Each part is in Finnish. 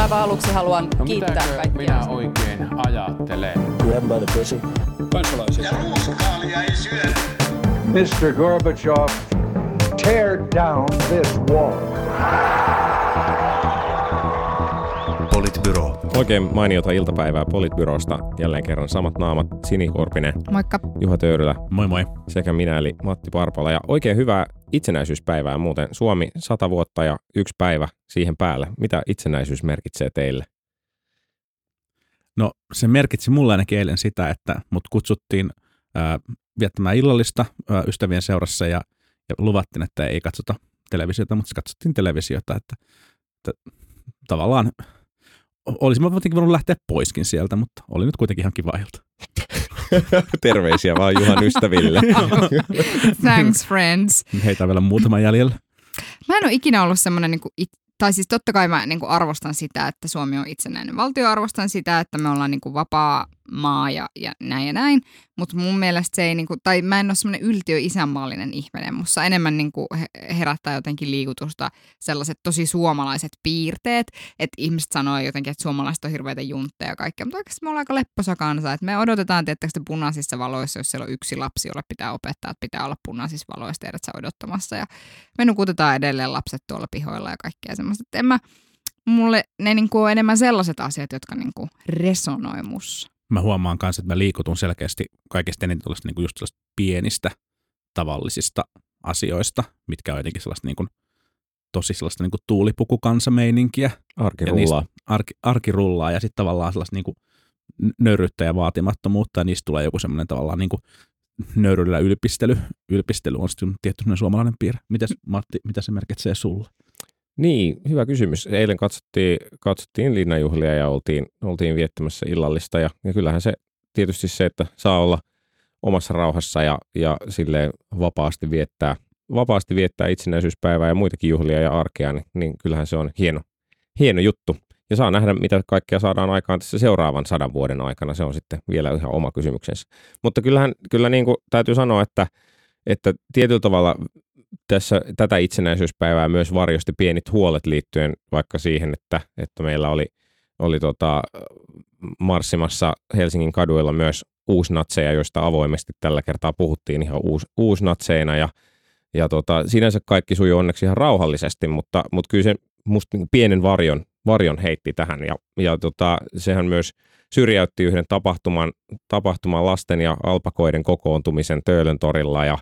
Aivan aluksi haluan No kiittää mitäkö kaikkia. minä oikein ajattelen? Grab by the pussy. kansalaisia. Ja ruuskaalia ei syödä. Mr. Gorbachev, tear down this wall. Politbyro. Oikein mainiota iltapäivää Politbyrosta. Jälleen kerran samat naamat, Sini Korpinen, Moikka. Juha Töyrylä Moi moi. sekä minä eli Matti Parpala. Ja oikein hyvää itsenäisyyspäivää muuten. Suomi 100 vuotta ja yksi päivä siihen päälle. Mitä itsenäisyys merkitsee teille? No se merkitsi mulle ainakin eilen sitä, että mut kutsuttiin ää, viettämään illallista ää, ystävien seurassa ja, ja luvattiin, että ei katsota televisiota, mutta se katsottiin televisiota, että, että tavallaan olisin mä kuitenkin voinut lähteä poiskin sieltä, mutta oli nyt kuitenkin ihan kiva ilta. Terveisiä vaan Juhan ystäville. Thanks friends. Heitä vielä muutama jäljellä. Mä en ole ikinä ollut semmoinen, niin kuin, tai siis totta kai mä niin kuin arvostan sitä, että Suomi on itsenäinen valtio, arvostan sitä, että me ollaan niin kuin vapaa maa ja, ja näin ja näin, mutta mun mielestä se ei, niin kuin, tai mä en ole semmoinen yltiö isänmaallinen ihminen, musta enemmän niin kuin herättää jotenkin liikutusta sellaiset tosi suomalaiset piirteet, että ihmiset sanoo jotenkin, että suomalaiset on hirveitä juntteja ja kaikkea, mutta oikeasti me ollaan aika lepposa kansa, että me odotetaan tietysti punaisissa valoissa, jos siellä on yksi lapsi, jolle pitää opettaa, että pitää olla punaisissa valoissa teidät sä odottamassa. Ja me nukutetaan edelleen lapset tuolla pihoilla ja kaikkea semmoista. Että en mä, mulle ne niinku on enemmän sellaiset asiat, jotka niinku resonoi mussa. Mä huomaan myös, että mä liikutun selkeästi kaikista eniten tuollaista niin just sellaista pienistä tavallisista asioista, mitkä on jotenkin sellaista niin kuin, tosi sellaista niin kuin tuulipukukansameininkiä. Arki Ja niistä-. Arki, arki rullaa ja sitten tavallaan sellaista niin kuin nöyryyttä ja vaatimattomuutta ja niistä tulee joku semmoinen tavallaan niin kuin nöyryllä ylpistely. Ylpistely on sitten tietty suomalainen piirre. Mitäs Matti, mitä se merkitsee sulle? Niin, hyvä kysymys. Eilen katsottiin, katsottiin linnanjuhlia ja oltiin, oltiin viettämässä illallista. Ja, ja kyllähän se tietysti se, että saa olla omassa rauhassa ja, ja silleen vapaasti viettää, vapaasti viettää itsenäisyyspäivää ja muitakin juhlia ja arkea, niin, niin kyllähän se on hieno, hieno juttu. Ja saa nähdä, mitä kaikkea saadaan aikaan tässä seuraavan sadan vuoden aikana. Se on sitten vielä ihan oma kysymyksensä. Mutta kyllähän, kyllä niin kuin täytyy sanoa, että, että tietyllä tavalla tässä tätä itsenäisyyspäivää myös varjosti pienet huolet liittyen vaikka siihen, että, että meillä oli, oli tota, marssimassa Helsingin kaduilla myös uusnatseja, joista avoimesti tällä kertaa puhuttiin ihan uus, uusnatseina. Ja, ja tota, sinänsä kaikki sujui onneksi ihan rauhallisesti, mutta, mutta kyllä se musta niin pienen varjon, varjon heitti tähän. Ja, ja tota, sehän myös syrjäytti yhden tapahtuman, tapahtuman lasten ja alpakoiden kokoontumisen Töölön torilla ja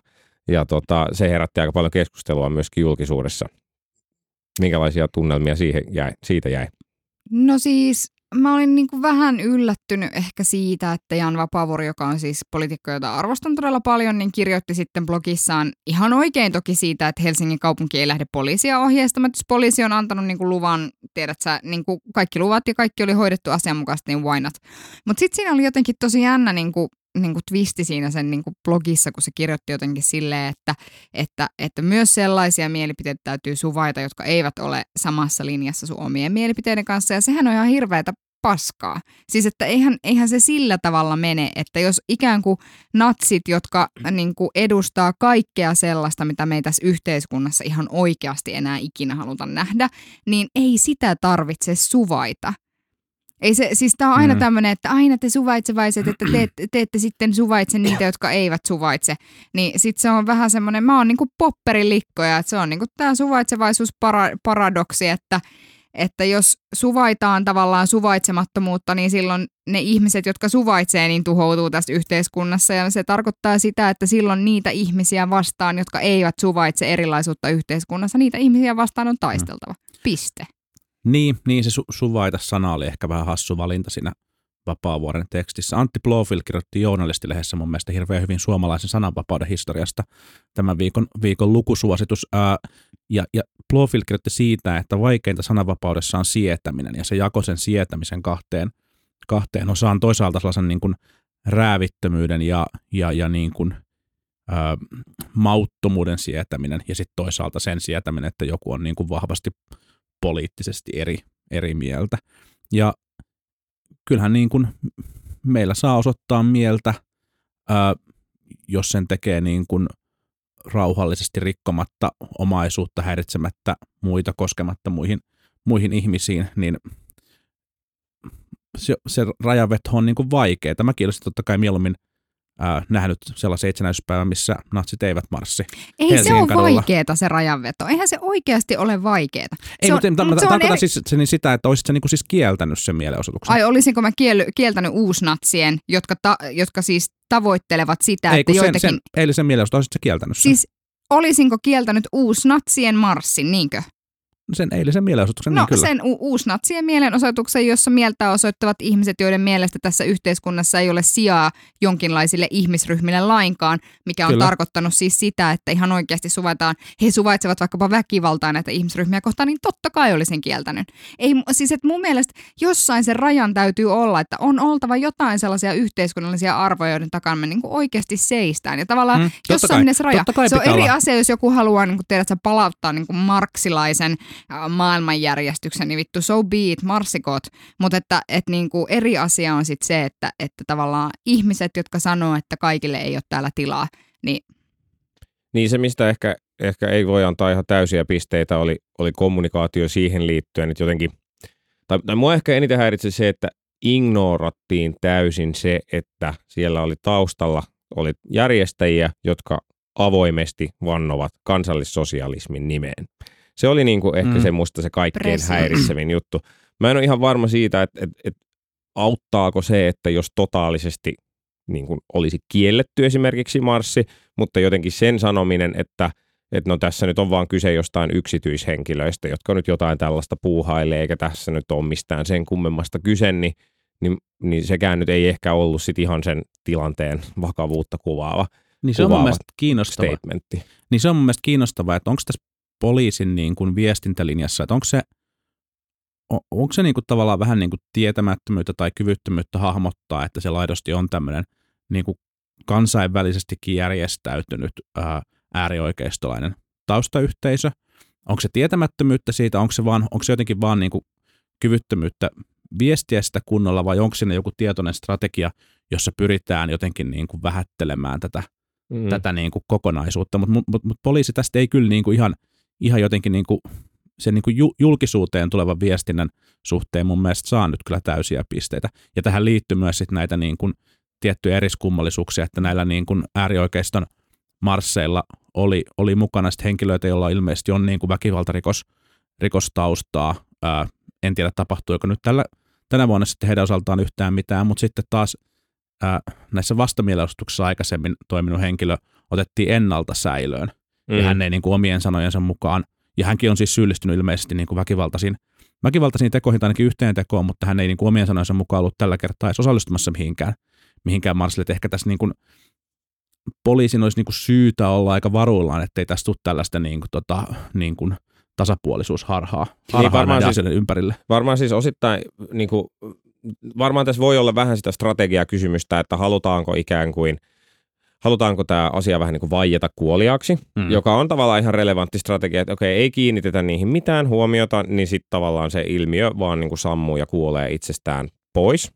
ja tota, se herätti aika paljon keskustelua myöskin julkisuudessa. Minkälaisia tunnelmia siihen jäi, siitä jäi? No siis mä olin niinku vähän yllättynyt ehkä siitä, että Jan Vapaavuori, joka on siis poliitikko, jota arvostan todella paljon, niin kirjoitti sitten blogissaan ihan oikein toki siitä, että Helsingin kaupunki ei lähde poliisia ohjeistamaan. Jos poliisi on antanut niinku luvan, tiedät sä, niinku kaikki luvat ja kaikki oli hoidettu asianmukaisesti, niin why not? Mutta sitten siinä oli jotenkin tosi jännä niinku, niinku twisti siinä sen niinku blogissa, kun se kirjoitti jotenkin silleen, että, että, että myös sellaisia mielipiteitä täytyy suvaita, jotka eivät ole samassa linjassa sun omien mielipiteiden kanssa. Ja sehän on ihan hirveätä paskaa. Siis että eihän, eihän se sillä tavalla mene, että jos ikään kuin natsit, jotka niin kuin edustaa kaikkea sellaista, mitä me ei tässä yhteiskunnassa ihan oikeasti enää ikinä haluta nähdä, niin ei sitä tarvitse suvaita. Ei se, siis tää on aina Mm. tämmöinen, että aina te suvaitsevaiset, että te, te ette sitten suvaitse niitä, jotka eivät suvaitse. Niin sit se on vähän semmoinen, mä oon niinku popperilikkoja, että se on niinku tää suvaitsevaisuusparadoksi, että, että jos suvaitaan tavallaan suvaitsemattomuutta, niin silloin ne ihmiset, jotka suvaitsee, niin tuhoutuu tässä yhteiskunnassa. Ja se tarkoittaa sitä, että silloin niitä ihmisiä vastaan, jotka eivät suvaitse erilaisuutta yhteiskunnassa, niitä ihmisiä vastaan on taisteltava. Piste. Niin, niin se su- suvaita sana oli ehkä vähän hassu valinta siinä Vapaavuoren tekstissä. Antti Blofeld kirjoitti Journalistilehdessä mun mielestä hirveän hyvin suomalaisen sananvapauden historiasta tämän viikon, viikon lukusuositus. Ää, ja, ja Blofeld kirjoitti siitä, että vaikeinta sananvapaudessa on sietäminen ja se jakoi sen sietämisen kahteen, kahteen osaan. Toisaalta sellaisen niin kuin räävittömyyden ja, ja, ja niin kuin, ää, mauttomuuden sietäminen ja sitten toisaalta sen sietäminen, että joku on niin kuin vahvasti poliittisesti eri, eri mieltä. Ja kyllähän niin kuin meillä saa osoittaa mieltä, ää, jos sen tekee niin kuin rauhallisesti rikkomatta omaisuutta, häiritsemättä muita, koskematta muihin, muihin ihmisiin, niin se, se rajanveto on niin vaikeaa. Mäkin olisin totta kai mieluummin ää, nähnyt sellaisen itsenäisyyspäivän, missä natsit eivät marssi. Ei se Helsingin ole kadulla. vaikeeta se rajanveto. Eihän se oikeasti ole vaikeeta. Ei, se mutta on, mutta se tarkoitan eri- siis se, niin sitä, että olisit sä niin siis kieltänyt sen mielenosoituksen. Ai olisinko mä kiel, kieltänyt uusnatsien, jotka, ta, jotka siis tavoittelevat sitä, Ei, että kun sen, joitakin... sen eilisen mielenosoituksen olisit sä kieltänyt sen. Siis olisinko kieltänyt uusnatsien marssin, niinkö? Sen eilisen mielenosoituksen, No niin kyllä. sen u- uusnatsien mielenosoituksen, jossa mieltä osoittavat ihmiset, joiden mielestä tässä yhteiskunnassa ei ole sijaa jonkinlaisille ihmisryhmille lainkaan, mikä on Kyllä. tarkoittanut siis sitä, että ihan oikeasti suvaitaan, he suvaitsevat vaikkapa väkivaltaa näitä ihmisryhmiä kohtaan, niin totta kai olisin kieltänyt. Ei, siis että mun mielestä jossain sen rajan täytyy olla, että on oltava jotain sellaisia yhteiskunnallisia arvoja, joiden takana me niinku oikeasti seistään. Ja tavallaan Mm, jossain kai. se raja. Se on eri olla. asia, jos joku haluaa niin tiedät, sä palauttaa niin marksilaisen äh, maailmanjärjestyksen, niin vittu so be it, marsikot. Mutta että et niin kuin eri asia on sitten se, että, että tavallaan ihmiset, jotka sanoo, että kaikille ei ole täällä tilaa, niin Niin se, mistä ehkä, ehkä ei voi antaa ihan täysiä pisteitä, oli, oli kommunikaatio siihen liittyen, että jotenkin, tai, tai mua ehkä eniten häiritsi se, että ignorattiin täysin se, että siellä oli taustalla oli järjestäjiä, jotka avoimesti vannovat kansallissosialismin nimeen. Se oli niin kuin ehkä Mm. se musta se kaikkein Pressio. häiritsevin juttu. Mä en ole ihan varma siitä, että, että, että auttaako se, että jos totaalisesti niin kuin olisi kielletty esimerkiksi marssi, mutta jotenkin sen sanominen, että, että no tässä nyt on vaan kyse jostain yksityishenkilöistä, jotka nyt jotain tällaista puuhailee, eikä tässä nyt ole mistään sen kummemmasta kyse, niin, niin, niin sekään nyt ei ehkä ollut sit ihan sen tilanteen vakavuutta kuvaava Niin se on mun kuvaava mielestä kiinnostavaa. statementti. Niin se on mun mielestä kiinnostavaa, että onko tässä poliisin niin kuin viestintälinjassa, että onko se, on, onko se niin kuin tavallaan vähän niin kuin tietämättömyyttä tai kyvyttömyyttä hahmottaa, että se laidosti on tämmöinen niin kuin kansainvälisestikin järjestäytynyt ää, äärioikeistolainen taustayhteisö. Onko se tietämättömyyttä siitä, onko se, vaan, onko se jotenkin vaan niin kuin kyvyttömyyttä viestiä sitä kunnolla vai onko siinä joku tietoinen strategia, jossa pyritään jotenkin niin kuin vähättelemään tätä Mm. tätä niin kuin kokonaisuutta, mutta mut, mut, mut poliisi tästä ei kyllä niin kuin ihan, ihan jotenkin niin kuin sen niin kuin ju- julkisuuteen tulevan viestinnän suhteen mun mielestä saa nyt kyllä täysiä pisteitä. Ja tähän liittyy myös sit näitä niin kuin tiettyjä eriskummallisuuksia, että näillä niin kuin äärioikeiston marsseilla oli, oli mukana sit henkilöitä, joilla ilmeisesti on niin kuin väkivaltarikos rikostaustaa. Ää, en tiedä tapahtuiko nyt tällä, tänä vuonna sitten heidän osaltaan yhtään mitään, mutta sitten taas ää, näissä vastamielenosoituksissa aikaisemmin toiminut henkilö otettiin ennalta säilöön. Mm. Ja hän ei niin kuin omien sanojensa mukaan, ja hänkin on siis syyllistynyt ilmeisesti niin kuin väkivaltaisiin, väkivaltaisiin tekoihin tai ainakin yhteen tekoon, mutta hän ei niin kuin omien sanojensa mukaan ollut tällä kertaa edes osallistumassa mihinkään, mihinkään marssille. Että ehkä tässä niin kuin poliisin olisi niin kuin syytä olla aika varuillaan, ettei tästä tule tällaista niin kuin, tota, niin kuin tasapuolisuusharhaa harhaa varmaan näiden siis- ympärille. Varmaan siis osittain, niin kuin, varmaan tässä voi olla vähän sitä strategiakysymystä, että halutaanko ikään kuin, halutaanko tämä asia vähän niin kuin vaieta kuoliaaksi, Mm. joka on tavallaan ihan relevantti strategia, että okei, ei kiinnitetä niihin mitään huomiota, niin sitten tavallaan se ilmiö vaan niin kuin sammuu ja kuolee itsestään pois.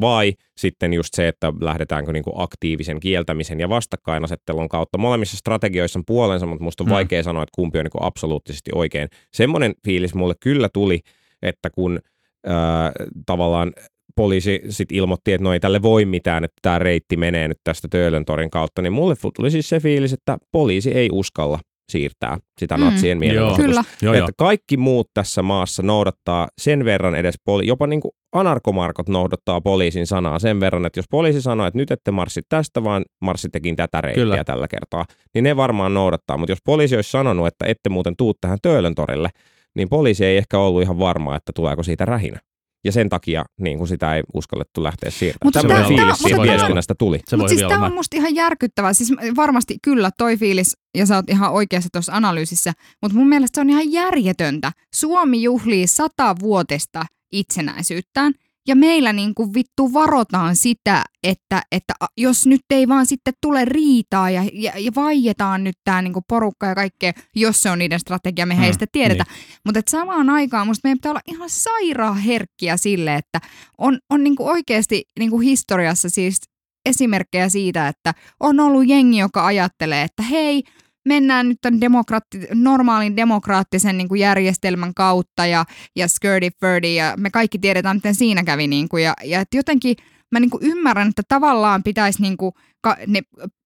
Vai sitten just se, että lähdetäänkö niin kuin aktiivisen kieltämisen ja vastakkainasettelun kautta. Molemmissa strategioissa on puolensa, mutta musta on Mm. vaikea sanoa, että kumpi on niin kuin absoluuttisesti oikein. Semmoinen fiilis mulle kyllä tuli, että kun ää, tavallaan poliisi sit ilmoitti, että no ei tälle voi mitään, että tämä reitti menee nyt tästä Töölöntorin kautta, niin mulle tuli siis se fiilis, että poliisi ei uskalla siirtää sitä Mm. natsien mielenosoitusta. Kyllä. Joo, joo. Että kaikki muut tässä maassa noudattaa sen verran edes, poli- jopa niin kuin anarkomarkot noudattaa poliisin sanaa sen verran, että jos poliisi sanoo, että nyt ette marssi tästä, vaan marssittekin tätä reittiä Kyllä. tällä kertaa, niin ne varmaan noudattaa. Mutta jos poliisi olisi sanonut, että ette muuten tuu tähän Töölöntorille, niin poliisi ei ehkä ollut ihan varma, että tuleeko siitä rähinä. Ja sen takia niin kuin sitä ei uskallettu lähteä siirtämään. Mutta tää- fiilis siitä viestinnästä tuli. Se voi Mutta siis tämä on musta ihan järkyttävää. Siis varmasti kyllä toi fiilis, ja sä oot ihan oikeassa tuossa analyysissä, mutta mun mielestä se on ihan järjetöntä. Suomi juhlii satavuotesta itsenäisyyttään, ja meillä niin kuin vittu varotaan sitä, että, että jos nyt ei vaan sitten tule riitaa ja, ja, ja vaietaan nyt tämä niin kuin porukka ja kaikkea, jos se on niiden strategia, me Mm, ei sitä tiedetä. Mutta et samaan aikaan musta meidän pitää olla ihan sairaan herkkiä sille, että on, on niinku oikeasti niinku historiassa siis esimerkkejä siitä, että on ollut jengi, joka ajattelee, että hei, mennään nyt tämän demokraatti, normaalin demokraattisen niin kuin järjestelmän kautta ja, ja skirty furdy ja me kaikki tiedetään, miten siinä kävi. Niin kuin, ja, ja että jotenkin mä niin kuin ymmärrän, että tavallaan pitäisi niin kuin ka, ne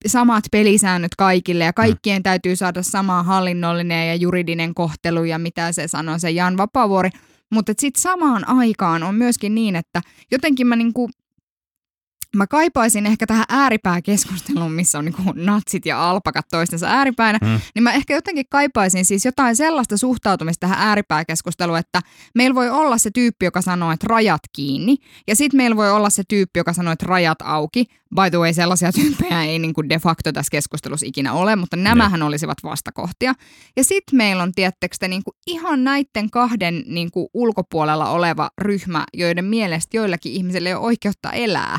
samat pelisäännöt kaikille ja kaikkien mm. täytyy saada sama hallinnollinen ja juridinen kohtelu ja mitä se sanoo se Jan Vapavuori. Mutta sitten samaan aikaan on myöskin niin, että jotenkin mä niinku mä kaipaisin ehkä tähän ääripääkeskusteluun, missä on niin natsit ja alpakat toistensa ääripäinä, mm. niin mä ehkä jotenkin kaipaisin siis jotain sellaista suhtautumista tähän ääripääkeskusteluun, että meillä voi olla se tyyppi, joka sanoo, että rajat kiinni, ja sitten meillä voi olla se tyyppi, joka sanoo, että rajat auki. By the way, sellaisia tyyppejä ei niin kuin de facto tässä keskustelussa ikinä ole, mutta nämähän ne. olisivat vastakohtia. Ja sitten meillä on, tiettekö niin kuin ihan näiden kahden niin kuin ulkopuolella oleva ryhmä, joiden mielestä joillakin ihmisille ei ole oikeutta elää.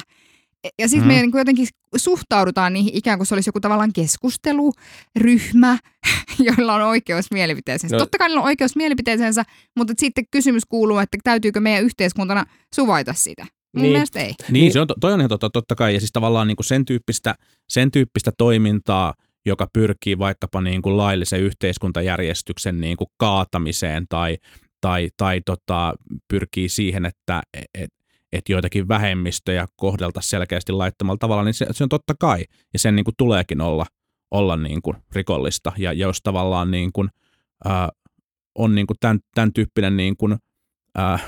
Ja sitten mm. me niin jotenkin suhtaudutaan niihin ikään kuin se olisi joku tavallaan keskusteluryhmä, joilla on oikeus mielipiteeseensä. No. Totta kai niillä on oikeus mielipiteeseensä, mutta sitten kysymys kuuluu, että täytyykö meidän yhteiskuntana suvaita sitä. Mun niin. mielestä ei. Niin, se on, toi on ihan totta, totta kai. Ja siis tavallaan niin kuin sen, tyyppistä, sen tyyppistä toimintaa, joka pyrkii vaikkapa niin kuin laillisen yhteiskuntajärjestyksen niin kuin kaatamiseen tai, tai, tai tota, pyrkii siihen, että et, että joitakin vähemmistöjä kohdelta selkeästi laittamalla tavalla, niin se, se on totta kai, ja sen niin kuin tuleekin olla, olla niin kuin rikollista, ja jos tavallaan niin kuin, ää, on niin kuin tämän, tämän tyyppinen niin kuin, ää,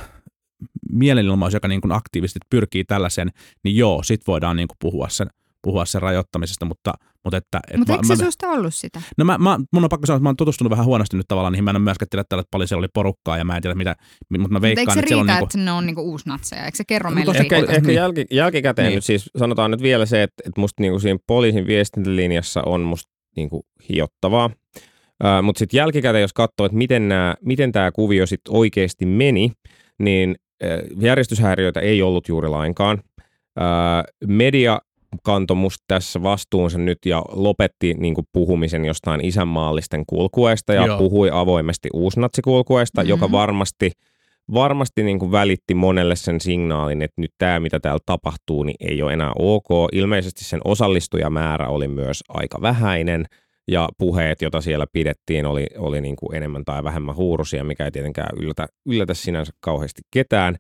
mielenilmaus, joka niin kuin aktiivisesti pyrkii tällaisen, niin joo, sit voidaan niin kuin puhua sen puhua sen rajoittamisesta, mutta... Mutta, että, et mutta eikö se susta ollut sitä? No mä, mä, mun on pakko sanoa, että mä oon tutustunut vähän huonosti nyt tavallaan, niin mä en ole myöskään tiedä, että paljon siellä oli porukkaa ja mä en tiedä mitä, mutta mä veikkaan, mutta eikö se että riitä, on niinku... että ne on niinku uusnatseja? Eikö se kerro no, meille ehkä, siitä? Ehkä niin. jälki, jälkikäteen niin. nyt siis sanotaan nyt vielä se, että, että musta niinku siinä poliisin viestintälinjassa on musta niinku hiottavaa. Uh, mutta sitten jälkikäteen, jos katsoo, että miten, nää, miten tämä kuvio sitten oikeasti meni, niin uh, järjestyshäiriöitä ei ollut juuri lainkaan. Uh, media kantoi musta tässä vastuunsa nyt ja lopetti niin kuin puhumisen jostain isänmaallisten kulkueesta ja Joo. puhui avoimesti uusnatsikulkueesta, mm-hmm. joka varmasti, varmasti niin kuin välitti monelle sen signaalin, että nyt tämä, mitä täällä tapahtuu, niin ei ole enää ok. Ilmeisesti sen osallistujamäärä oli myös aika vähäinen ja puheet, joita siellä pidettiin, oli, oli niin kuin enemmän tai vähemmän huurusia, mikä ei tietenkään yllätä, yllätä sinänsä kauheasti ketään.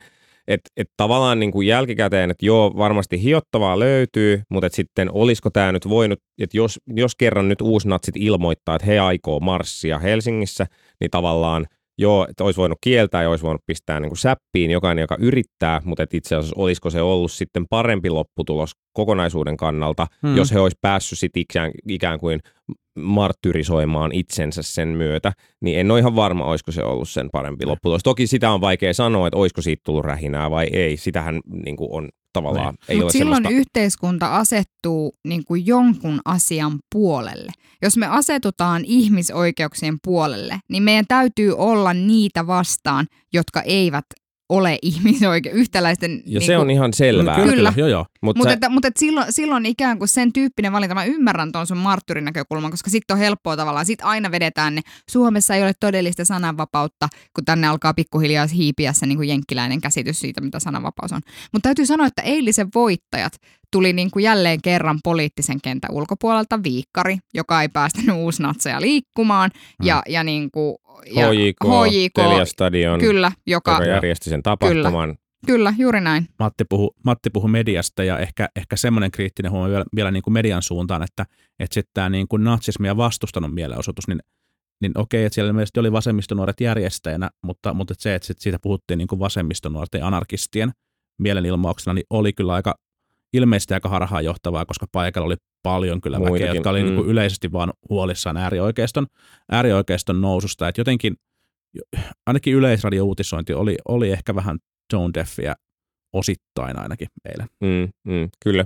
Että et tavallaan niin kuin jälkikäteen, että joo, varmasti hiottavaa löytyy, mutta et sitten olisiko tämä nyt voinut, että jos, jos kerran nyt uusnatsit ilmoittaa, että he aikoo marssia Helsingissä, niin tavallaan joo, että olisi voinut kieltää ja olisi voinut pistää niin kuin säppiin jokainen, joka yrittää, mutta et itse asiassa olisiko se ollut sitten parempi lopputulos kokonaisuuden kannalta, hmm. jos he olisi päässyt sitten ikään, ikään kuin martyrisoimaan itsensä sen myötä, niin en ole ihan varma, olisiko se ollut sen parempi lopputulos. Toki sitä on vaikea sanoa, että olisiko siitä tullut rähinää vai ei. Sitähän niin kuin on tavallaan, niin. ei Mut ole silloin semmoista... yhteiskunta asettuu niin kuin jonkun asian puolelle. Jos me asetutaan ihmisoikeuksien puolelle, niin meidän täytyy olla niitä vastaan, jotka eivät ole ihmisoike- yhtäläisten... Ja niin se on kuin, ihan selvää. Kyllä, kyllä. Joo, joo. Mutta Mut sä... että, mut että silloin, silloin ikään kuin sen tyyppinen valinta, mä ymmärrän tuon sun marttyrin näkökulman, koska sitten on helppoa tavallaan, sitten aina vedetään ne, Suomessa ei ole todellista sananvapautta, kun tänne alkaa pikkuhiljaa hiipiä se niin kuin jenkkiläinen käsitys siitä, mitä sananvapaus on. Mutta täytyy sanoa, että eilisen voittajat tuli niin kuin jälleen kerran poliittisen kentän ulkopuolelta viikkari, joka ei päästänyt uusnatseja liikkumaan, hmm. ja, ja niin kuin ja HJK, HJK Telia kyllä, joka, joka järjesti sen tapahtuman. Kyllä. Kyllä, juuri näin. Matti puhui Matti puhu mediasta ja ehkä, ehkä semmoinen kriittinen huomio vielä, vielä niin kuin median suuntaan, että, että sitten tämä niin kuin natsismia vastustanut mielenosoitus, niin, niin okei, että siellä ilmeisesti oli vasemmistonuoret järjestäjänä, mutta, mutta se, että siitä puhuttiin niin kuin vasemmistonuorten anarkistien mielenilmauksena, niin oli kyllä aika ilmeisesti aika harhaanjohtavaa, koska paikalla oli paljon kyllä Muitakin. väkeä, jotka oli mm. niin kuin yleisesti vaan huolissaan äärioikeiston, äärioikeiston noususta. Että jotenkin ainakin yleisradiouutisointi oli, oli ehkä vähän tone deafia osittain ainakin eilen. Mm, mm, kyllä.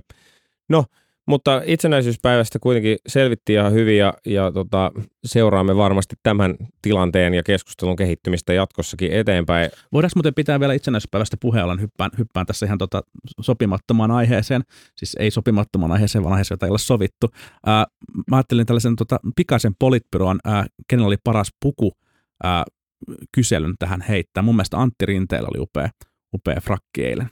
No, mutta itsenäisyyspäivästä kuitenkin selvittiin ihan hyvin ja, ja tota, seuraamme varmasti tämän tilanteen ja keskustelun kehittymistä jatkossakin eteenpäin. Voidaanko muuten pitää vielä itsenäisyyspäivästä puheella? Hyppään, hyppään tässä ihan tota sopimattomaan aiheeseen. Siis ei sopimattomaan aiheeseen, vaan aiheeseen, jota ei ole sovittu. Ää, mä ajattelin tällaisen tota, pikaisen politbyroan, ää, kenellä oli paras puku ää, kyselyn tähän heittää. Mun mielestä Antti Rinteellä oli upea, upea frakki eilen.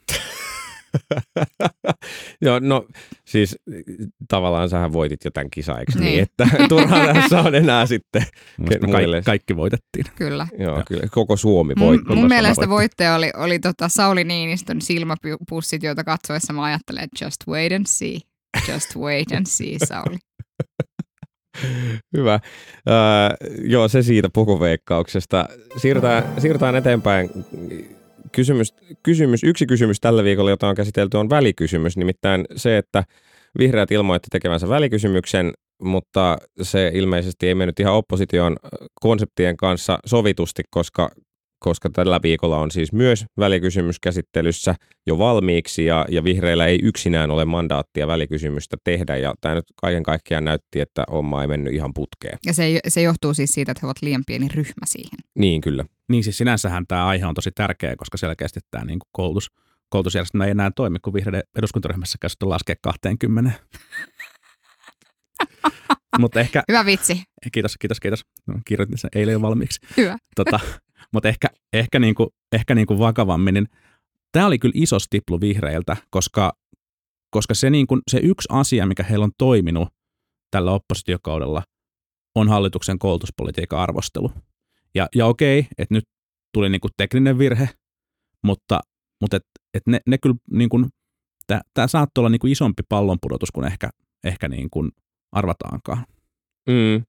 Joo, no siis tavallaan sähän voitit jo tämän kisan, eikö niin? Niin. Että turhaan tässä on enää sitten. Mielestäni muille. kaikki, kaikki voitettiin. Kyllä. Joo, kyllä. Koko Suomi Mun, voitti. mun mielestä voittaja oli, oli tota Sauli Niinistön silmäpussit, joita katsoessa mä ajattelen, että just wait and see. Just wait and see, Sauli. Hyvä. Öö, joo, se siitä pukoveikkauksesta. Siirrytään, siirrytään eteenpäin. Kysymys, kysymys, yksi kysymys tällä viikolla, jota on käsitelty, on välikysymys. Nimittäin se, että vihreät ilmoitti tekevänsä välikysymyksen, mutta se ilmeisesti ei mennyt ihan opposition konseptien kanssa sovitusti, koska koska tällä viikolla on siis myös välikysymys käsittelyssä jo valmiiksi ja, ja vihreillä ei yksinään ole mandaattia välikysymystä tehdä ja tämä nyt kaiken kaikkiaan näytti, että homma ei mennyt ihan putkeen. Ja se, se johtuu siis siitä, että he ovat liian pieni ryhmä siihen. Niin kyllä. Niin siis sinänsähän tämä aihe on tosi tärkeä, koska selkeästi tämä niin koulutus, koulutusjärjestelmä ei enää toimi, kun vihreiden eduskuntaryhmässä käsittää laskea 20. Mutta ehkä, Hyvä vitsi. kiitos, kiitos, kiitos. No, kirjoitin sen eilen jo valmiiksi. Hyvä. Tota, mutta ehkä, ehkä, niinku, ehkä niinku vakavammin, niin tämä oli kyllä iso stiplu vihreiltä, koska, koska se, niinku, se yksi asia, mikä heillä on toiminut tällä oppositiokaudella, on hallituksen koulutuspolitiikan arvostelu. Ja, ja okei, että nyt tuli niinku tekninen virhe, mutta, mutta et, et ne, ne kyllä, niinku, tämä saattoi olla niinku isompi pallonpudotus kuin ehkä, ehkä niinku arvataankaan. Mm.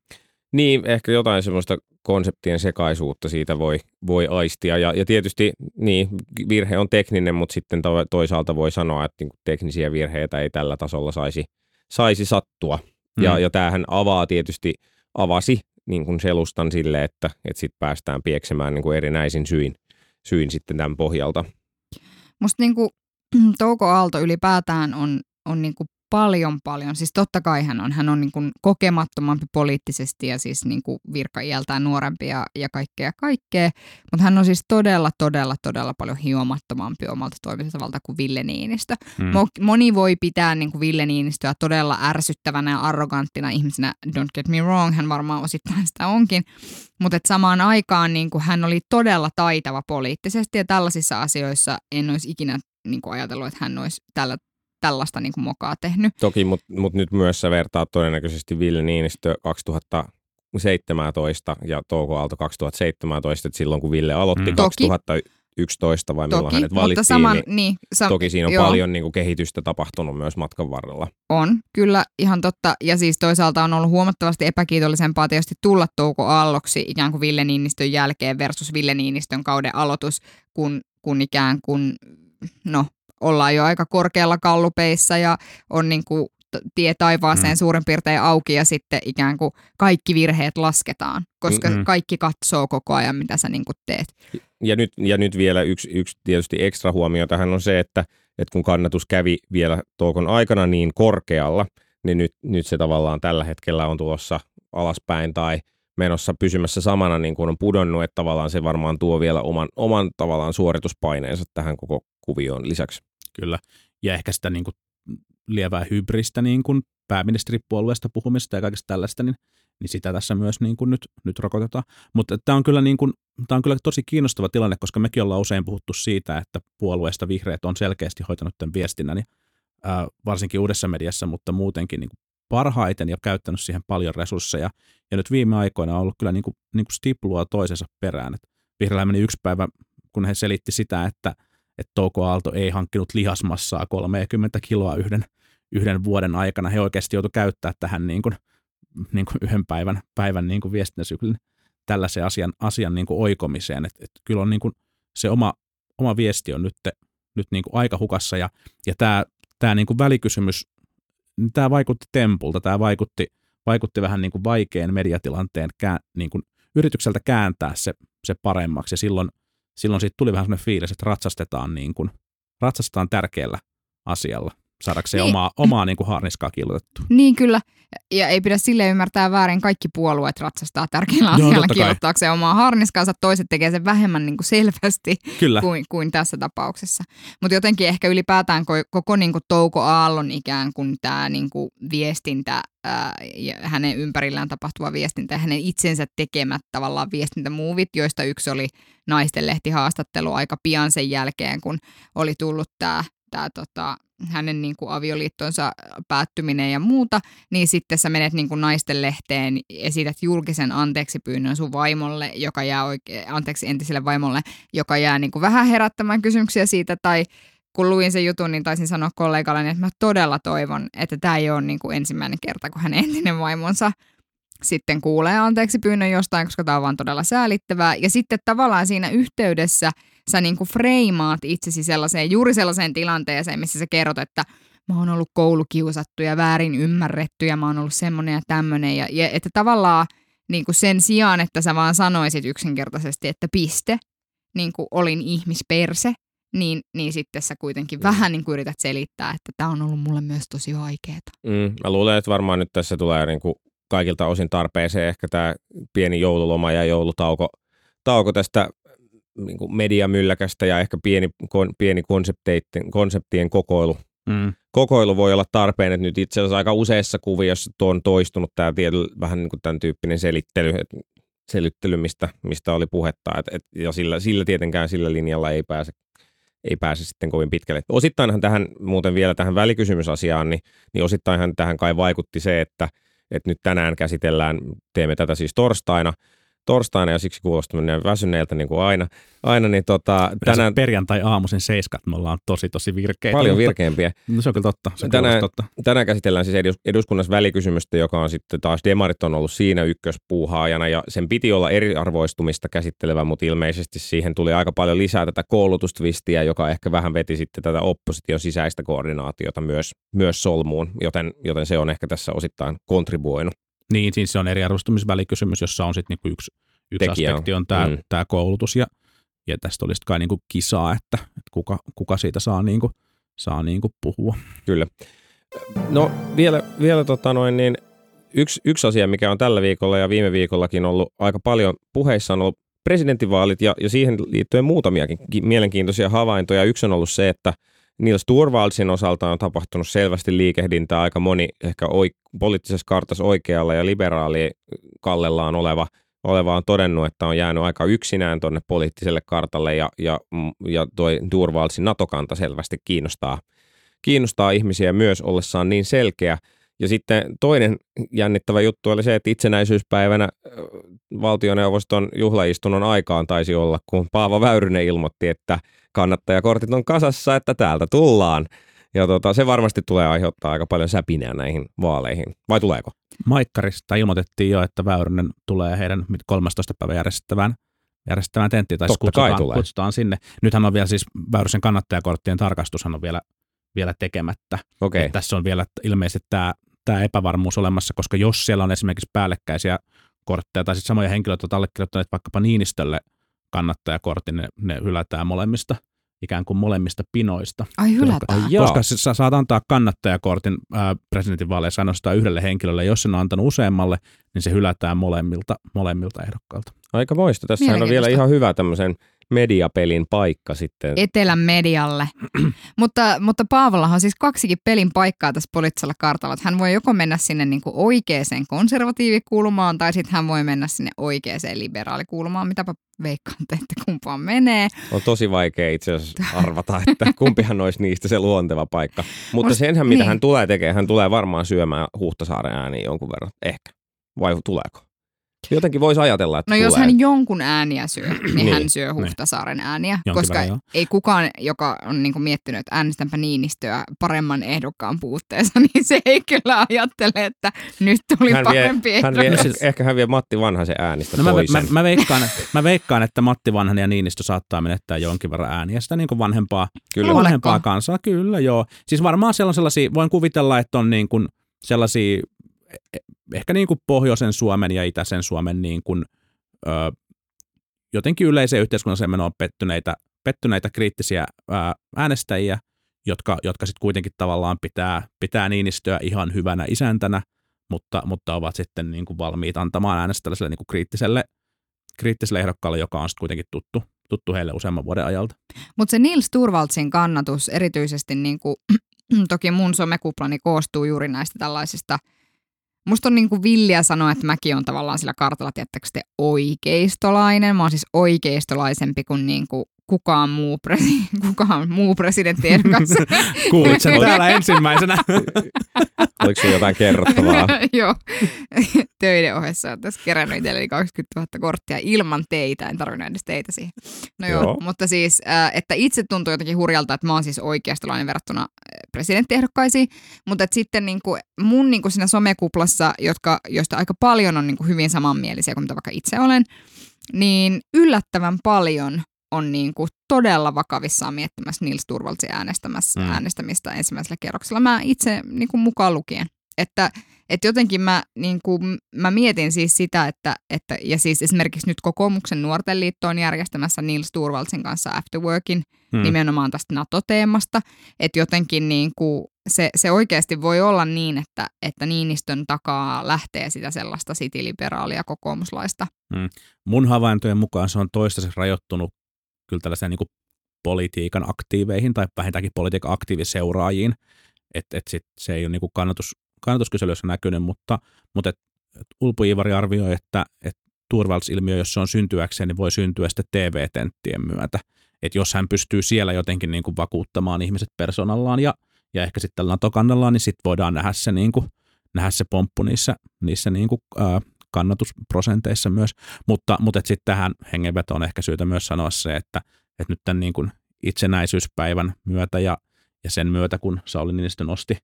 Niin, ehkä jotain semmoista konseptien sekaisuutta siitä voi, voi aistia. Ja, ja tietysti niin, virhe on tekninen, mutta sitten to, toisaalta voi sanoa, että niin teknisiä virheitä ei tällä tasolla saisi, saisi sattua. Mm. Ja, ja tämähän avaa tietysti, avasi niin kuin selustan sille, että, että sitten päästään pieksemään niin kuin erinäisin syin, syin sitten tämän pohjalta. Musta niinku, Touko Aalto ylipäätään on, on niinku paljon paljon, siis totta kai hän on, hän on niinku kokemattomampi poliittisesti ja siis niinku virkaiältään nuorempi ja, ja kaikkea kaikkea, mutta hän on siis todella, todella, todella paljon hiomattomampi omalta toimintatavalta kuin Ville Niinistö. Mm. Mo- Moni voi pitää niin kuin Ville Niinistöä todella ärsyttävänä ja arroganttina ihmisenä, don't get me wrong, hän varmaan osittain sitä onkin, mutta samaan aikaan niin kuin hän oli todella taitava poliittisesti ja tällaisissa asioissa en olisi ikinä niin kuin ajatellut, että hän olisi tällä, tällaista niin kuin mokaa tehnyt. Toki, mutta mut nyt myös sä vertaat todennäköisesti Ville Niinistö 2017 ja Touko Aalto 2017, että silloin kun Ville aloitti Mm. mm. Toki. 2011 vai milloin Toki, hänet mutta valittiin, saman, niin niin, sa- toki siinä on joo. paljon niin kuin kehitystä tapahtunut myös matkan varrella. On, kyllä ihan totta. Ja siis toisaalta on ollut huomattavasti epäkiitollisempaa tietysti tulla Touko Aalloksi ikään kuin Ville Niinistön jälkeen versus Ville Niinistön kauden aloitus, kun, kun ikään kuin, no, ollaan jo aika korkealla kallupeissa ja on niin kuin tie taivaaseen Mm. suurin piirtein auki ja sitten ikään kuin kaikki virheet lasketaan, koska Mm-mm. mm-hmm. kaikki katsoo koko ajan, mitä sä niin kuin teet. Ja nyt, ja nyt vielä yksi, yksi tietysti ekstra huomio tähän on se, että, että kun kannatus kävi vielä Toukon aikana niin korkealla, niin nyt, nyt se tavallaan tällä hetkellä on tulossa alaspäin tai menossa pysymässä samana niin kuin on pudonnut, että tavallaan se varmaan tuo vielä oman, oman tavallaan suorituspaineensa tähän koko kuvioon lisäksi. Kyllä. Ja ehkä sitä niin kuin lievää hybristä niin kuin pääministeripuolueesta puhumista ja kaikesta tällaista, niin, niin sitä tässä myös niin kuin nyt, nyt rokotetaan. Mutta tämä on, kyllä niin kuin, tämä on kyllä tosi kiinnostava tilanne, koska mekin ollaan usein puhuttu siitä, että puolueesta vihreät on selkeästi hoitanut tämän viestinnän, niin, ää, varsinkin uudessa mediassa, mutta muutenkin niin kuin parhaiten ja käyttänyt siihen paljon resursseja. Ja nyt viime aikoina on ollut kyllä niin kuin, niin kuin stiplua toisensa perään. Vihreällä meni yksi päivä, kun he selitti sitä, että että Touko Aalto ei hankkinut lihasmassaa 30 kiloa yhden, yhden vuoden aikana. He oikeasti joutuivat käyttää tähän niin kuin, niin kuin yhden päivän, päivän niin kuin viestintäsyklin tällaisen asian, asian niin kuin oikomiseen. Et, et kyllä on niin kuin se oma, oma viesti on nyt, nyt niin kuin aika hukassa ja, ja tämä, tämä niin kuin välikysymys, niin tämä vaikutti tempulta, tämä vaikutti, vaikutti vähän niin kuin vaikean mediatilanteen niin kuin yritykseltä kääntää se, se paremmaksi ja silloin – silloin siitä tuli vähän sellainen fiilis, että ratsastetaan, niin kuin, ratsastetaan tärkeällä asialla saadakseen Niin. omaa, omaa niin kuin harniskaa kiillotettua. Niin kyllä, ja ei pidä sille ymmärtää väärin, kaikki puolueet ratsastaa tärkeällä Joo, asialla kiilottaakseen omaa harniskansa, toiset tekee sen vähemmän niin kuin selvästi Kyllä, kuin, kuin tässä tapauksessa. Mutta jotenkin ehkä ylipäätään ko- koko niin kuin Touko Aallon ikään kuin tämä niin kuin viestintä ää, ja hänen ympärillään tapahtuva viestintä ja hänen itsensä tekemät tavallaan viestintämuuvit, joista yksi oli naisten lehtihaastattelu aika pian sen jälkeen, kun oli tullut tämä tämä tota, hänen niin kuin avioliittonsa päättyminen ja muuta, niin sitten sä menet niin kuin naisten lehteen, esität julkisen anteeksi pyynnön sun vaimolle, joka jää oike- anteeksi entiselle vaimolle, joka jää niin kuin vähän herättämään kysymyksiä siitä, tai kun luin sen jutun, niin taisin sanoa kollegalle, että mä todella toivon, että tämä ei ole niin kuin ensimmäinen kerta, kun hänen entinen vaimonsa sitten kuulee anteeksi pyynnön jostain, koska tämä on vaan todella säälittävää. Ja sitten tavallaan siinä yhteydessä sä niin kuin freimaat itsesi sellaiseen, juuri sellaiseen tilanteeseen, missä sä kerrot, että mä oon ollut koulukiusattu ja väärin ymmärretty ja mä oon ollut semmoinen ja tämmöinen. Ja, ja että tavallaan niin kuin sen sijaan, että sä vaan sanoisit yksinkertaisesti, että piste, niin kuin olin ihmisperse, niin, niin sitten sä kuitenkin mm. vähän niin kuin yrität selittää, että tämä on ollut mulle myös tosi vaikeaa. Mm, mä luulen, että varmaan nyt tässä tulee niin kuin kaikilta osin tarpeeseen ehkä tämä pieni joululoma ja joulutauko tauko tästä niin kuin mediamylläkästä ja ehkä pieni, kon, pieni konseptien, konseptien kokoilu. Mm. Kokoilu voi olla tarpeen, että nyt itse asiassa aika useissa kuvioissa tuo on toistunut tämä tiety, vähän niin kuin tämän tyyppinen selittely, että selittely, mistä, mistä oli puhetta, et, et, ja sillä, sillä tietenkään sillä linjalla ei pääse ei pääse sitten kovin pitkälle. Osittainhan tähän, muuten vielä tähän välikysymysasiaan, niin, niin osittainhan tähän kai vaikutti se, että, että nyt tänään käsitellään, teemme tätä siis torstaina, torstaina ja siksi kuulostaa väsyneeltä niin kuin aina. aina niin tota, tänään... Perjantai-aamuisen seiskat me ollaan tosi tosi virkeitä. Paljon virkeämpiä. No se on kyllä totta. Se tänään, totta. tänään käsitellään siis eduskunnassa välikysymystä, joka on sitten taas demarit on ollut siinä ykköspuuhaajana ja sen piti olla eriarvoistumista käsittelevä, mutta ilmeisesti siihen tuli aika paljon lisää tätä koulutustvistiä, joka ehkä vähän veti sitten tätä opposition sisäistä koordinaatiota myös, myös solmuun, joten, joten se on ehkä tässä osittain kontribuoinut. Niin, siis se on eriarvoistumisvälikysymys, jossa on sitten niinku yksi, yksi aspekti on tämä mm. Tää koulutus ja, ja tästä olisi kai niinku kisaa, että, että kuka, kuka siitä saa, niinku, saa niinku puhua. Kyllä. No vielä, vielä tota noin, niin yksi, yksi asia, mikä on tällä viikolla ja viime viikollakin ollut aika paljon puheissa, on ollut presidentinvaalit ja, ja siihen liittyen muutamiakin mielenkiintoisia havaintoja. Yksi on ollut se, että – Niils Turvalsin osalta on tapahtunut selvästi liikehdintää. Aika moni ehkä oik- poliittisessa kartassa oikealla ja liberaali kallellaan oleva, oleva on todennut, että on jäänyt aika yksinään tuonne poliittiselle kartalle ja, ja, ja toi Turvalsin NATO-kanta selvästi kiinnostaa, kiinnostaa ihmisiä myös ollessaan niin selkeä. Ja sitten toinen jännittävä juttu oli se, että itsenäisyyspäivänä valtioneuvoston juhlaistunnon aikaan taisi olla, kun Paavo Väyrynen ilmoitti, että – kannattajakortit on kasassa, että täältä tullaan. Ja tota, se varmasti tulee aiheuttaa aika paljon säpinää näihin vaaleihin. Vai tuleeko? Maikkarista ilmoitettiin jo, että Väyrynen tulee heidän 13. päivän järjestävään järjestävään tenttiin, tai siis kutsutaan, kutsutaan sinne. Nythän on vielä siis Väyrysen kannattajakorttien tarkastushan on vielä, vielä tekemättä. Okay. tässä on vielä ilmeisesti tämä, tämä epävarmuus olemassa, koska jos siellä on esimerkiksi päällekkäisiä kortteja tai sitten samoja henkilöitä, jotka allekirjoittaneet vaikkapa Niinistölle kannattajakortin, ne, ne hylätään molemmista ikään kuin molemmista pinoista. Ai hylätään? Koska, koska sä saat antaa kannattajakortin ää, presidentinvaaleissa ainoastaan yhdelle henkilölle. Jos sen on antanut useammalle, niin se hylätään molemmilta, molemmilta ehdokkailta. Aika moista. Tässä on vielä ihan hyvä tämmöisen mediapelin paikka sitten. Etelän medialle. mutta, mutta Paavolla on siis kaksikin pelin paikkaa tässä poliittisella kartalla. Hän voi joko mennä sinne niin kuin oikeaan konservatiivikulmaan tai sitten hän voi mennä sinne oikeaan liberaalikulmaan. Mitäpä veikkaan, että kumpaan menee. On tosi vaikea itse asiassa arvata, että kumpihan olisi niistä se luonteva paikka. Mutta Must, senhän, mitä niin. hän tulee tekemään, hän tulee varmaan syömään Huhtasaaren ääniin jonkun verran. Ehkä. Vai tuleeko? Jotenkin voisi ajatella, että No tulee. jos hän jonkun ääniä syö, niin, niin hän syö niin. Huhtasaaren ääniä, Jonkin koska verran, ei kukaan, joka on niinku miettinyt, että äänestänpä Niinistöä paremman ehdokkaan puutteessa, niin se ei kyllä ajattele, että nyt tuli hän parempi vie, hän vie, siis, Ehkä hän vie Matti Vanhasen äänistä no mä, mä, mä, veikkaan, mä veikkaan, että Matti Vanhanen ja Niinistö saattaa menettää jonkin verran ääniä. Sitä niin kuin vanhempaa, kyllä. vanhempaa kansaa, kyllä joo. Siis varmaan siellä on sellaisia, voin kuvitella, että on niin kuin sellaisia ehkä niin kuin pohjoisen Suomen ja itäisen Suomen niin kuin, ö, jotenkin yleiseen yhteiskunnalliseen menoon pettyneitä, pettyneitä kriittisiä ö, äänestäjiä, jotka, jotka sitten kuitenkin tavallaan pitää, pitää Niinistöä ihan hyvänä isäntänä, mutta, mutta ovat sitten niin kuin valmiit antamaan äänestä tällaiselle niin kuin kriittiselle, kriittiselle ehdokkaalle, joka on sitten kuitenkin tuttu, tuttu heille useamman vuoden ajalta. Mutta se Nils Turvaldsin kannatus erityisesti, niin kuin, toki mun somekuplani koostuu juuri näistä tällaisista – Musta on niin kuin villiä sanoa, että mäkin on tavallaan sillä kartalla, tiettäkö te oikeistolainen. Mä oon siis oikeistolaisempi kuin, niin kuin kukaan muu, presi- kukaan muu presidenttiehdokas. Kuulit sen täällä ensimmäisenä. Oliko se jotain kerrottavaa? Joo, töiden ohessa on tässä kerännyt itselleni 20 000 korttia ilman teitä, en tarvinnut edes teitä siihen. No joo, Joo. mutta siis, äh, että itse tuntuu jotenkin hurjalta, että mä oon siis oikeastolainen verrattuna äh, presidenttiehdokkaisiin, mutta että sitten niin kuin mun niin kuin siinä somekuplassa, jotka, joista aika paljon on niin kuin hyvin samanmielisiä kuin mitä vaikka itse olen, niin yllättävän paljon on niin kuin todella vakavissaan miettimässä Nils Turvaltsin äänestämässä, Mm. mm. äänestämistä ensimmäisellä kierroksella. Mä itse niin kuin mukaan lukien. Että, että jotenkin mä, niin kuin, mä mietin siis sitä, että, että, ja siis esimerkiksi nyt kokoomuksen nuorten liitto on järjestämässä Nils Turvaltsin kanssa Afterworkin Hmm. mm. nimenomaan tästä NATO-teemasta, että jotenkin niin kuin se, se oikeasti voi olla niin, että, että Niinistön takaa lähtee sitä sellaista sitiliberaalia kokoomuslaista. Mun havaintojen mukaan se on toistaiseksi rajoittunut kyllä tällaiseen niin politiikan aktiiveihin tai vähintäänkin politiikan aktiiviseuraajiin. Että et sit se ei ole niin kannatus, kannatuskyselyissä näkynyt, mutta, mutta et, et Ulpu Iivari arvioi, että et Turvalds-ilmiö, jos se on syntyäkseen, niin voi syntyä sitten TV-tenttien myötä. Että jos hän pystyy siellä jotenkin niin kuin vakuuttamaan ihmiset persoonallaan ja, ja ehkä sitten NATO-kannallaan, niin sitten voidaan nähdä se, niin kuin, nähdä se pomppu niissä, niissä niin kuin, ää, kannatusprosenteissa myös. Mutta, mutta sitten tähän hengenvetoon ehkä syytä myös sanoa se, että, että nyt tämän niin kuin itsenäisyyspäivän myötä ja, ja sen myötä, kun Sauli Niinistö nosti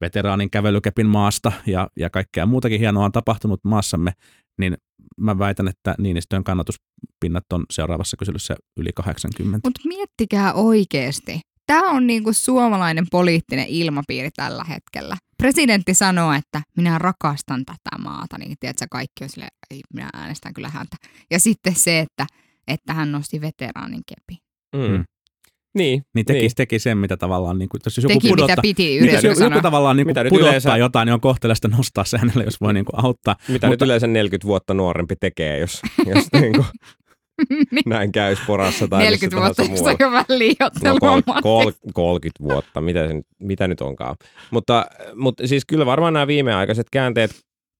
veteraanin kävelykepin maasta ja, ja kaikkea muutakin hienoa on tapahtunut maassamme, niin mä väitän, että Niinistön kannatuspinnat on seuraavassa kyselyssä yli 80. Mutta miettikää oikeasti. Tämä on niinku suomalainen poliittinen ilmapiiri tällä hetkellä. Presidentti sanoo, että minä rakastan tätä maata, niin tiedätkö, kaikki on silleen, ei, minä äänestän kyllä häntä. Ja sitten se, että, että hän nosti veteraanin kepi. Mm. Mm. Niin, Niin teki, niin. teki sen, mitä tavallaan, niin kuin, jos joku Teki pudottaa, mitä piti niin, jos joku, tavallaan niin Mitä kuin pudottaa yleensä- jotain, niin on kohteleista nostaa se hänelle, jos voi niin kuin auttaa. Mitä Mutta- nyt yleensä 40 vuotta nuorempi tekee, jos, jos niin kuin, näin käy sporassa tai 40 missä vuotta, muualla. on jo vähän liioittelua. No, kol, kol, 30 vuotta, mitä, se, nyt- mitä nyt onkaan. Mutta, mutta siis kyllä varmaan nämä viimeaikaiset käänteet,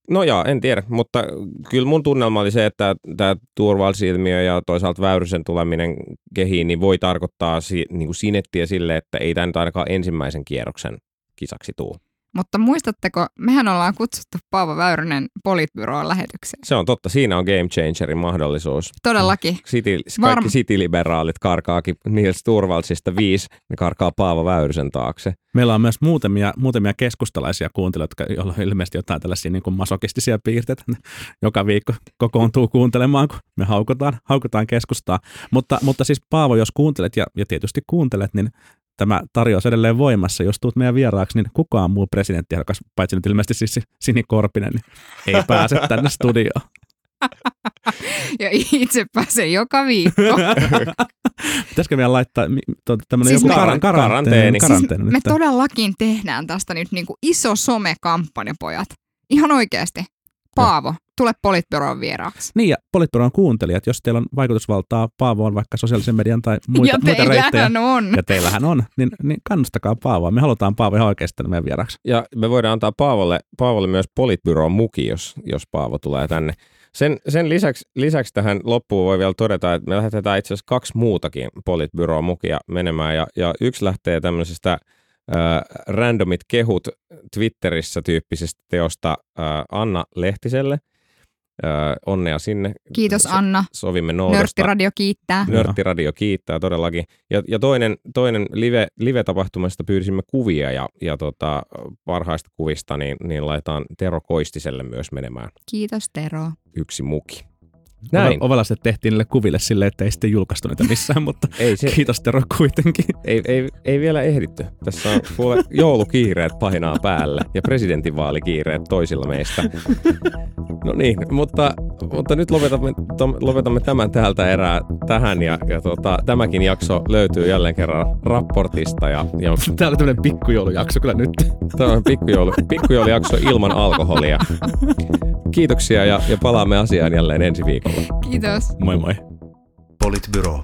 no joo, en tiedä, mutta kyllä mun tunnelma oli se, että tämä turvallisilmiö ja toisaalta Väyrysen tuleminen kehiin niin voi tarkoittaa si, niin kuin sinettiä sille, että ei tämä nyt ainakaan ensimmäisen kierroksen kisaksi tuu. Mutta muistatteko, mehän ollaan kutsuttu Paavo Väyrynen Politbyroon lähetykseen. Se on totta, siinä on game changerin mahdollisuus. Todellakin. City, Varm- kaikki city-liberaalit karkaakin Niels Turvaldsista viisi, ne karkaa Paavo Väyrysen taakse. Meillä on myös muutamia, muutamia keskustalaisia kuuntelijoita, jotka- joilla on ilmeisesti jotain tällaisia niin kuin masokistisia piirteitä. Joka viikko kokoontuu kuuntelemaan, kun me haukutaan, haukutaan keskustaa. Mutta, mutta siis Paavo, jos kuuntelet ja, ja tietysti kuuntelet, niin tämä tarjous edelleen voimassa. Jos tuut meidän vieraaksi, niin kukaan muu presidenttiehdokas, paitsi nyt ilmeisesti siis Sini Korpinen, niin ei pääse tänne studioon. Ja itse pääsen joka viikko. Pitäisikö vielä laittaa tuota, tämmöinen Siis joku me- kar- karanteeni. karanteeni? Siis me todellakin tehdään tästä nyt niinku iso somekampanja, pojat. Ihan oikeasti. Paavo, tule Politbyroon vieraaksi. Niin ja Politbyroon kuuntelijat, jos teillä on vaikutusvaltaa Paavoon vaikka sosiaalisen median tai muita, ja muita reittejä, on. ja teillähän on, niin, niin kannustakaa Paavoa. Me halutaan Paavo ihan oikeasti meidän vieraaksi. Ja me voidaan antaa Paavolle, Paavolle myös politbyroon muki, jos, jos Paavo tulee tänne. Sen, sen lisäksi, lisäksi tähän loppuun voi vielä todeta, että me lähetetään itse asiassa kaksi muutakin politbyroon mukia menemään. Ja, ja yksi lähtee tämmöisestä äh, randomit kehut Twitterissä tyyppisestä teosta äh, Anna Lehtiselle. Äh, onnea sinne. Kiitos So- Anna. Sovimme noudesta. Nörttiradio kiittää. Nörttiradio kiittää todellakin. Ja, ja toinen, toinen live, live-tapahtumasta pyysimme kuvia ja, ja tota, parhaista kuvista niin, niin laitetaan Tero Koistiselle myös menemään Kiitos Tero. yksi muki. Näin. Ovelasti tehtiin niille kuville silleen, että ei sitten julkaistu niitä missään, mutta Ei, se, kiitos Tero kuitenkin. ei, ei, ei vielä ehditty. Tässä on kuule joulukiireet painaa päälle ja presidentinvaalikiireet toisilla meistä. No niin, mutta, mutta nyt lopetamme, lopetamme tämän täältä erää tähän ja, ja tota, tämäkin jakso löytyy jälleen kerran raportista ja, ja Tää oli tämmönen pikkujoulujakso kyllä nyt. Tämä on pikkujoulu, pikkujoulujakso ilman alkoholia. Kiitoksia ja, ja palaamme asiaan jälleen ensi viikolla. Kiitos. Moi moi. Politbyro.